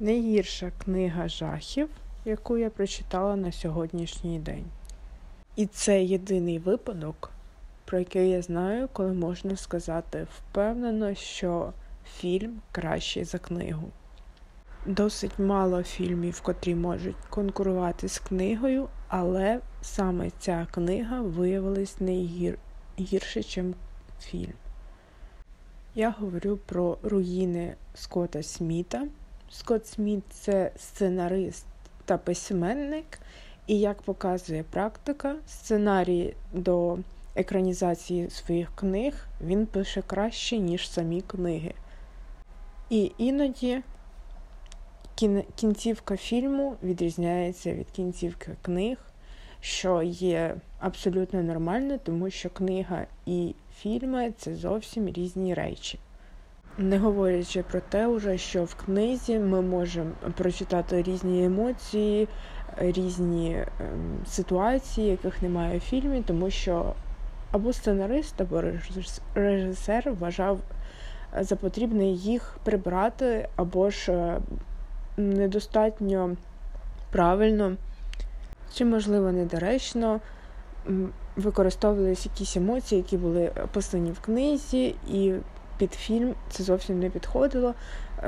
найгірша книга жахів, яку я прочитала на сьогоднішній день. І це єдиний випадок, про який я знаю, коли можна сказати впевнено, що фільм кращий за книгу. Досить мало фільмів, котрі можуть конкурувати з книгою, але саме ця книга виявилась найгірше, ніж фільм. Я говорю про руїни Скотта Сміта. Скотт Сміт це сценарист та письменник, і, як показує практика, сценарії до екранізації своїх книг він пише краще, ніж самі книги. І іноді кінцівка фільму відрізняється від кінцівки книг, що є абсолютно нормально, тому що книга і фільми це зовсім різні речі. Не говорячи про те, уже, що в книзі ми можемо прочитати різні емоції, різні ем, ситуації, яких немає в фільмі, тому що або сценарист, або режисер вважав за потрібне їх прибрати, або ж е, недостатньо правильно, чи, можливо, недоречно використовувалися якісь емоції, які були описані в книзі, і під фільм це зовсім не підходило.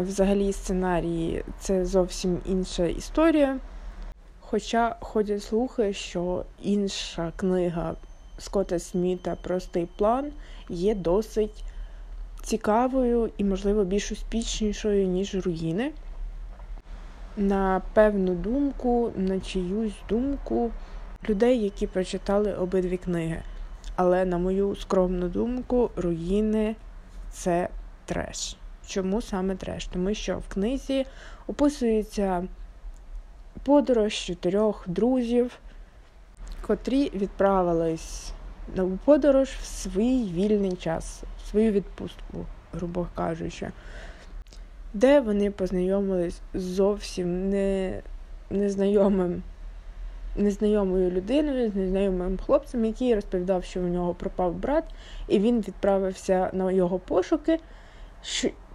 Взагалі, сценарії це зовсім інша історія. Хоча ходять слухи, що інша книга Скотта Сміта Простий план є досить цікавою і, можливо, більш успішнішою, ніж руїни. На певну думку, на чиюсь думку людей, які прочитали обидві книги. Але, на мою скромну думку, руїни це треш. Чому саме треш? Тому що в книзі описується подорож чотирьох друзів, котрі відправились на подорож в свій вільний час, в свою відпустку, грубо кажучи, де вони познайомились з зовсім не, незнайомим. Незнайомою людиною, з незнайомим хлопцем, який розповідав, що у нього пропав брат, і він відправився на його пошуки.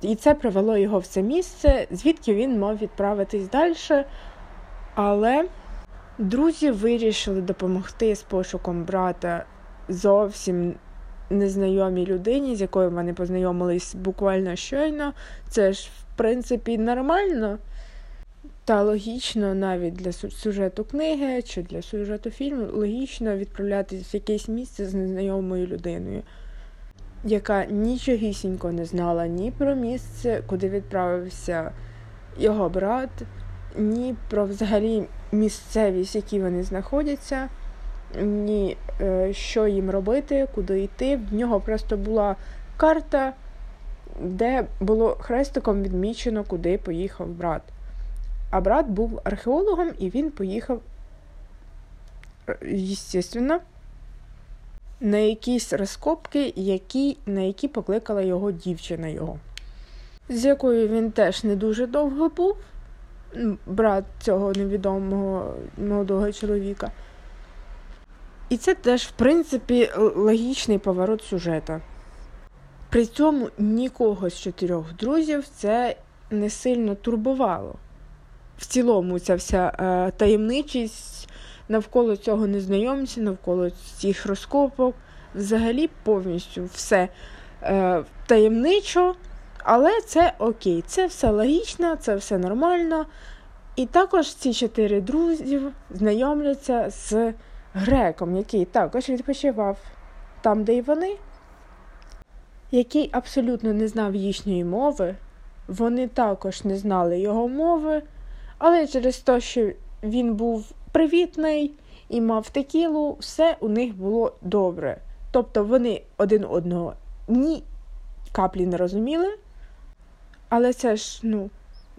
І це привело його в це місце, звідки він мав відправитись далі. Але друзі вирішили допомогти з пошуком брата зовсім незнайомій людині, з якою вони познайомились буквально щойно. Це ж, в принципі, нормально та логічно навіть для сюжету книги чи для сюжету фільму логічно відправлятися в якесь місце з незнайомою людиною, яка нічогісінько не знала ні про місце, куди відправився його брат, ні про взагалі місцевість, в якій вони знаходяться ні е, що їм робити, куди йти. В нього просто була карта, де було хрестиком відмічено, куди поїхав брат. А брат був археологом і він поїхав, звісно, на якісь розкопки, які, на які покликала його дівчина його, з якою він теж не дуже довго був, брат цього невідомого молодого чоловіка. І це теж, в принципі, логічний поворот сюжета. При цьому нікого з чотирьох друзів це не сильно турбувало. В цілому, ця вся е, таємничість. Навколо цього незнайомця, навколо цих розкопок, взагалі повністю все е, таємничо, але це окей, це все логічно, це все нормально. І також ці чотири друзів знайомляться з греком, який також відпочивав там, де й вони, який абсолютно не знав їхньої мови, вони також не знали його мови, але через те, що він був привітний і мав текілу, все у них було добре. Тобто вони один одного ні каплі не розуміли, але це ж ну,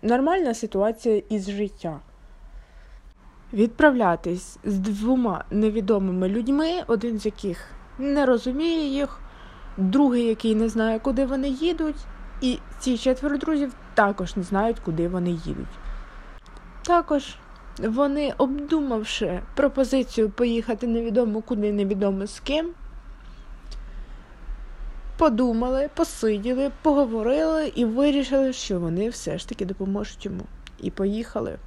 нормальна ситуація із життя. Відправлятись з двома невідомими людьми, один з яких не розуміє їх, другий, який не знає, куди вони їдуть, і ці четверо друзів також не знають, куди вони їдуть. Також вони, обдумавши пропозицію поїхати невідомо куди, невідомо з ким, подумали, посиділи, поговорили і вирішили, що вони все ж таки допоможуть йому. і поїхали.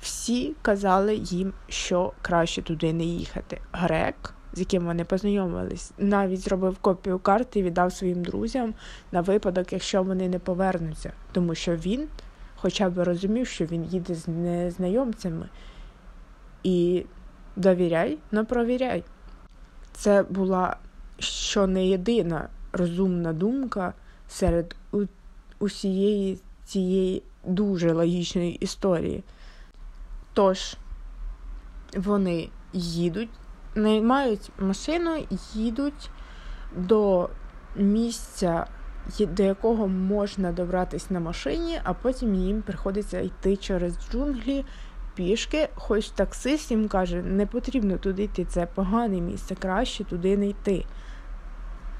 Всі казали їм, що краще туди не їхати. Грек, з яким вони познайомились, навіть зробив копію карти і віддав своїм друзям на випадок, якщо вони не повернуться, тому що він хоча б розумів, що він їде з незнайомцями. І довіряй, но провіряй. Це була що не єдина розумна думка серед усієї цієї дуже логічної історії. Тож вони їдуть, наймають машину, їдуть до місця, до якого можна добратися на машині, а потім їм приходиться йти через джунглі пішки, хоч таксист їм каже, не потрібно туди йти, це погане місце, краще туди не йти.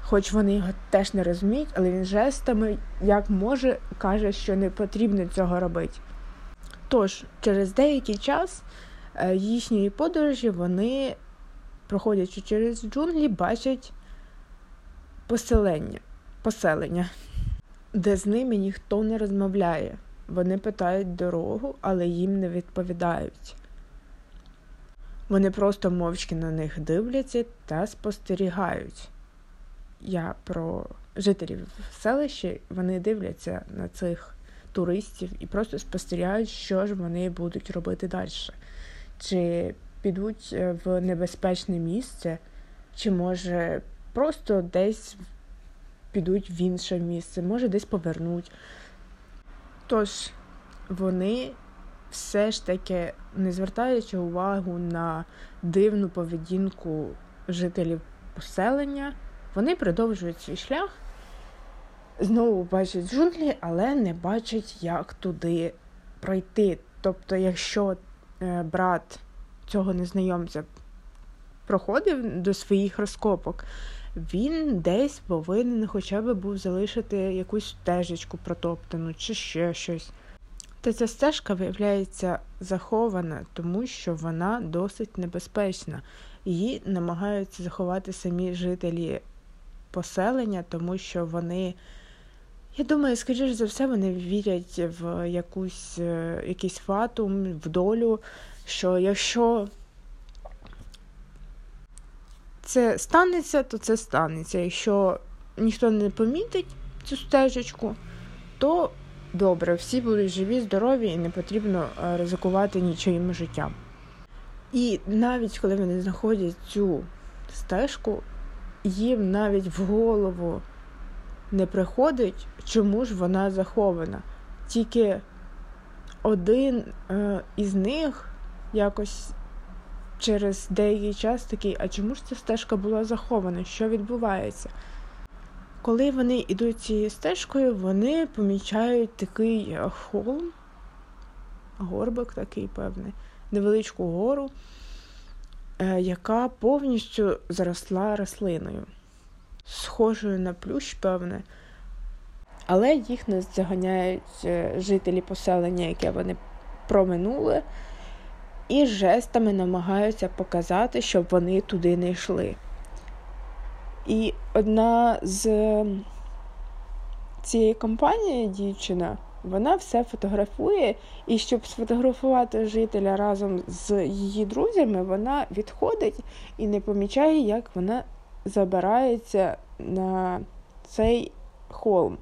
Хоч вони його теж не розуміють, але він жестами, як може, каже, що не потрібно цього робити. Тож, через деякий час е, їхньої подорожі вони, проходячи через джунглі, бачать поселення, поселення, де з ними ніхто не розмовляє. Вони питають дорогу, але їм не відповідають. Вони просто мовчки на них дивляться та спостерігають. Я про жителів селища, вони дивляться на цих туристів і просто спостерігають, що ж вони будуть робити далі. Чи підуть е, в небезпечне місце, чи може просто десь підуть в інше місце, може десь повернуть. Тож вони все ж таки, не звертаючи увагу на дивну поведінку жителів поселення, вони продовжують свій шлях, знову бачать джунглі, але не бачать, як туди пройти. Тобто, якщо е, брат цього незнайомця проходив до своїх розкопок, він десь повинен хоча б був залишити якусь стежечку протоптану чи ще щось. Та ця стежка виявляється захована, тому що вона досить небезпечна. Її намагаються заховати самі жителі поселення, тому що вони, я думаю, скоріш за все, вони вірять в якусь, е, якийсь фатум, в долю, що якщо це станеться, то це станеться. Якщо ніхто не помітить цю стежечку, то добре, всі будуть живі, здорові і не потрібно е, ризикувати нічим життям. І навіть коли вони знаходять цю стежку, їм навіть в голову не приходить, чому ж вона захована. Тільки один е, із них якось через деякий час такий, а чому ж ця стежка була захована? Що відбувається? Коли вони йдуть цією стежкою, вони помічають такий е, холм, горбик такий певний, невеличку гору, е, яка повністю заросла рослиною, схожою на плющ, певне, але їх не заганяють е, жителі поселення, яке вони проминули і жестами намагаються показати, щоб вони туди не йшли. І одна з цієї компанії дівчина, вона все фотографує, і щоб сфотографувати жителя разом з її друзями, вона відходить і не помічає, як вона забирається на цей холм.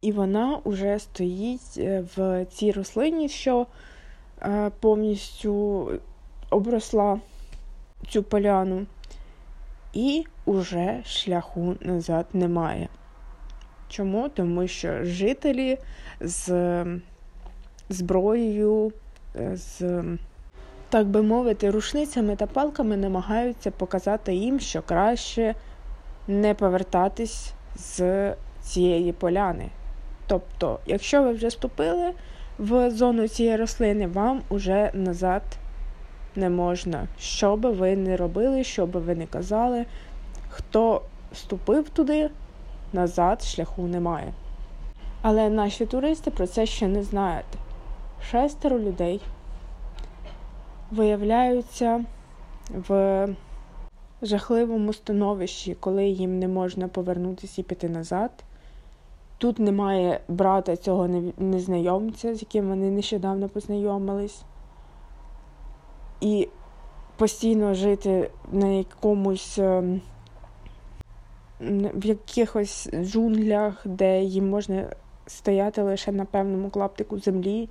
І вона вже стоїть е, в цій рослині, що повністю обросла цю поляну, і уже шляху назад немає. Чому? Тому що жителі з зброєю, е, з, так би мовити, рушницями та палками намагаються показати їм, що краще не повертатись з цієї поляни. Тобто, якщо ви вже ступили в зону цієї рослини, вам уже назад не можна. Що би ви не робили, що би ви не казали, хто вступив туди, назад шляху немає. Але наші туристи про це ще не знають. Шестеро людей виявляються в жахливому становищі, коли їм не можна повернутися і піти назад. Тут немає брата цього незнайомця, з яким вони нещодавно познайомились. І постійно жити на якомусь ем, в якихось джунглях, де їм можна стояти лише на певному клаптику землі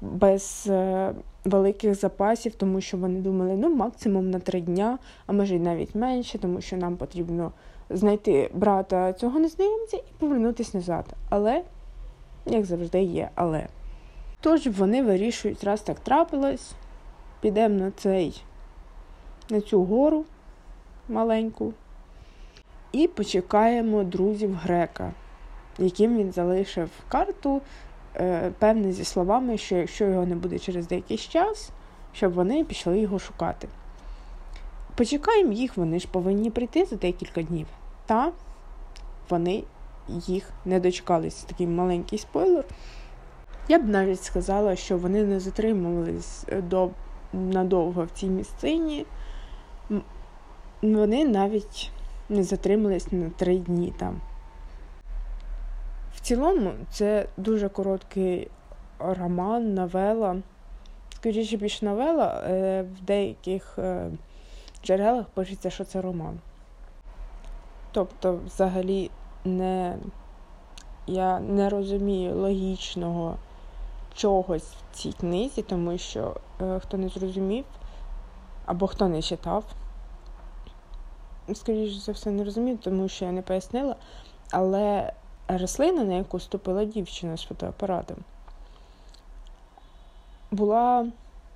без е, великих запасів, тому що вони думали, ну, максимум на три дня, а може й навіть менше, тому що нам потрібно знайти брата цього незнайомця і повернутися назад. Але, як завжди, є, але. Тож вони вирішують, раз так трапилось, підемо на цей, на цю гору маленьку і почекаємо друзів грека, яким він залишив карту, е, певне зі словами, що якщо його не буде через деякий час, щоб вони пішли його шукати. Почекаємо їх, вони ж повинні прийти за декілька днів. Та вони їх не дочекались. Такий маленький спойлер. Я б навіть сказала, що вони не затримувались е, до, надовго в цій місцині. Вони навіть не затримались на три дні там. В цілому, це дуже короткий роман, новела. Скоріше більш новела, е, в деяких е, джерелах пишеться, що це роман. Тобто, взагалі, не, я не розумію логічного чогось в цій книзі, тому що е, хто не зрозумів або хто не читав, скоріше за все, не розумів, тому що я не пояснила. Але рослина, на яку ступила дівчина з фотоапаратом, була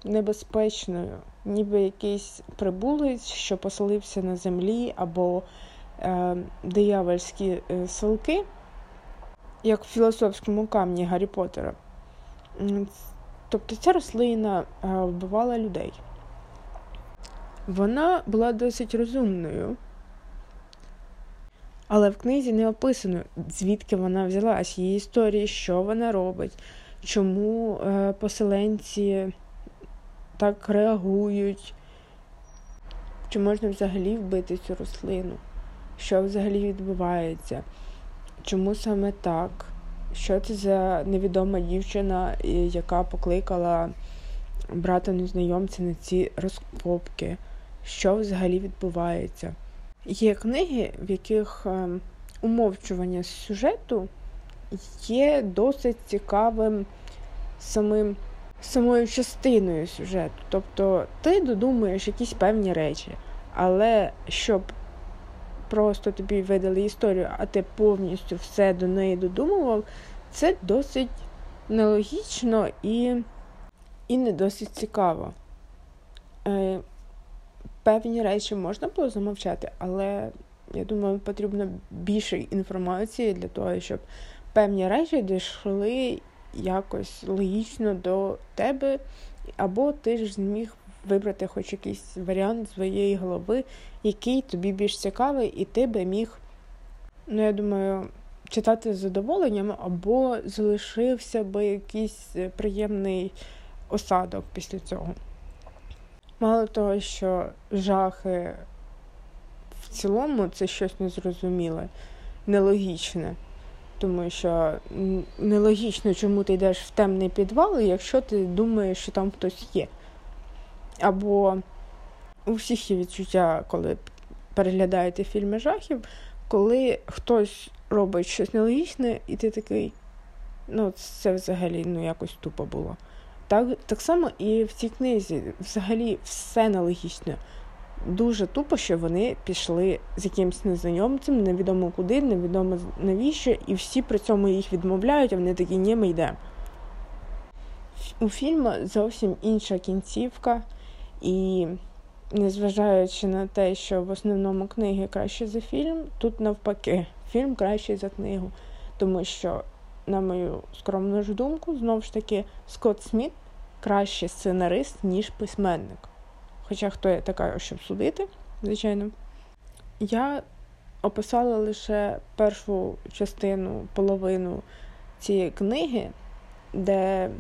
небезпечною, ніби якийсь прибулець, що поселився на землі, або е, диявольські е, селки, як в філософському камні Гаррі Поттера. Тобто ця рослина е, вбивала людей. Вона була досить розумною, але в книзі не описано, звідки вона взялась, її історії, що вона робить, чому е, поселенці так реагують, чи можна взагалі вбити цю рослину, що взагалі відбувається, чому саме так, що це за невідома дівчина, яка покликала брата незнайомця на ці розкопки? Що взагалі відбувається. Є книги, в яких е, умовчування сюжету є досить цікавим самим, самою частиною сюжету. Тобто ти додумуєш якісь певні речі, але щоб просто тобі видали історію, а ти повністю все до неї додумував, це досить нелогічно і, і не досить цікаво. Е, певні речі можна було замовчати, але я думаю, потрібно більше інформації для того, щоб певні речі дійшли якось логічно до тебе, або ти ж зміг вибрати хоч якийсь варіант своєї голови, який тобі більш цікавий, і ти би міг, ну, я думаю, читати з задоволенням, або залишився би якийсь приємний осадок після цього. Мало того, що жахи в цілому це щось незрозуміле, нелогічне. Тому що нелогічно, чому ти йдеш в темний підвал, якщо ти думаєш, що там хтось є. Або у всіх є відчуття, коли переглядаєте фільми жахів, коли хтось робить щось нелогічне, і ти такий, ну, це взагалі ну, якось тупо було. Так так само і в цій книзі взагалі все нелогічно. Дуже тупо, що вони пішли з якимось незнайомцем, невідомо куди, невідомо навіщо, і всі при цьому їх відмовляють, а вони такі, ні, ми йдемо. У фільму зовсім інша кінцівка, і незважаючи на те, що в основному книги краще за фільм, тут навпаки, фільм кращий за книгу. Тому що на мою скромну ж думку, знову ж таки, Скотт Сміт кращий сценарист, ніж письменник. Хоча хто я така, щоб судити, звичайно. Я описала лише першу частину, половину цієї книги, де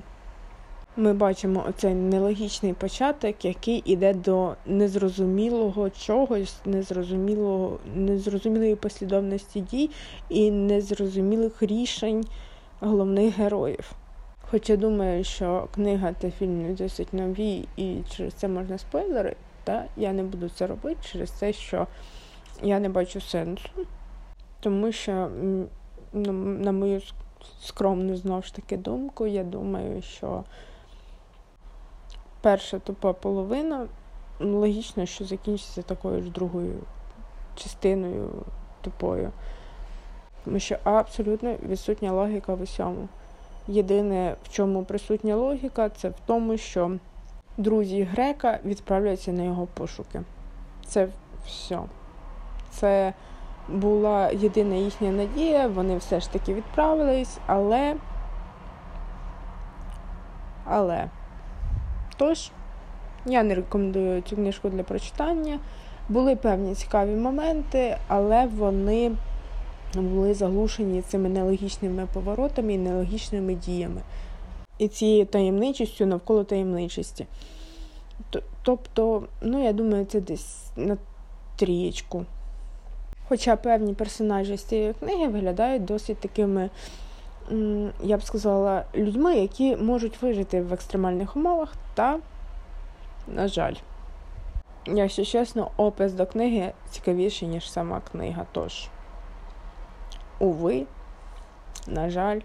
ми бачимо оцей нелогічний початок, який іде до незрозумілого чогось, незрозумілого, незрозумілої послідовності дій і незрозумілих рішень головних героїв. Хоча думаю, що книга та фільм досить нові, і через це можна спойлери, та я не буду це робити через те, що я не бачу сенсу, тому що, на мою скромну знову ж таки думку, я думаю, що перша тупа половина логічно, що закінчиться такою ж другою частиною тупою. Тому що абсолютно відсутня логіка в усьому. Єдине, в чому присутня логіка, це в тому, що друзі Грека відправляються на його пошуки. Це все. Це була єдина їхня надія, вони все ж таки відправились, але. Але. Тож, я не рекомендую цю книжку для прочитання. Були певні цікаві моменти, але вони були заглушені цими нелогічними поворотами і нелогічними діями. І цією таємничістю навколо таємничості. Тобто, ну, я думаю, це десь на трієчку. Хоча певні персонажі з цієї книги виглядають досить такими, я б сказала, людьми, які можуть вижити в екстремальних умовах, та, на жаль, якщо чесно, опис до книги цікавіший, ніж сама книга. Тож, уви, на жаль,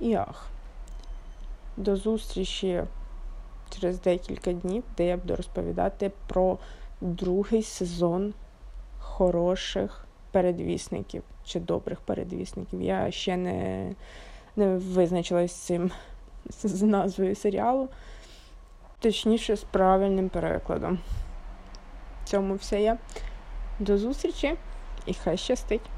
і ах. До зустрічі через декілька днів, де я буду розповідати про другий сезон хороших передвісників чи добрих передвісників. Я ще не не визначилась з цим з назвою серіалу, точніше, з правильним перекладом. В цьому все є. До зустрічі і хай щастить!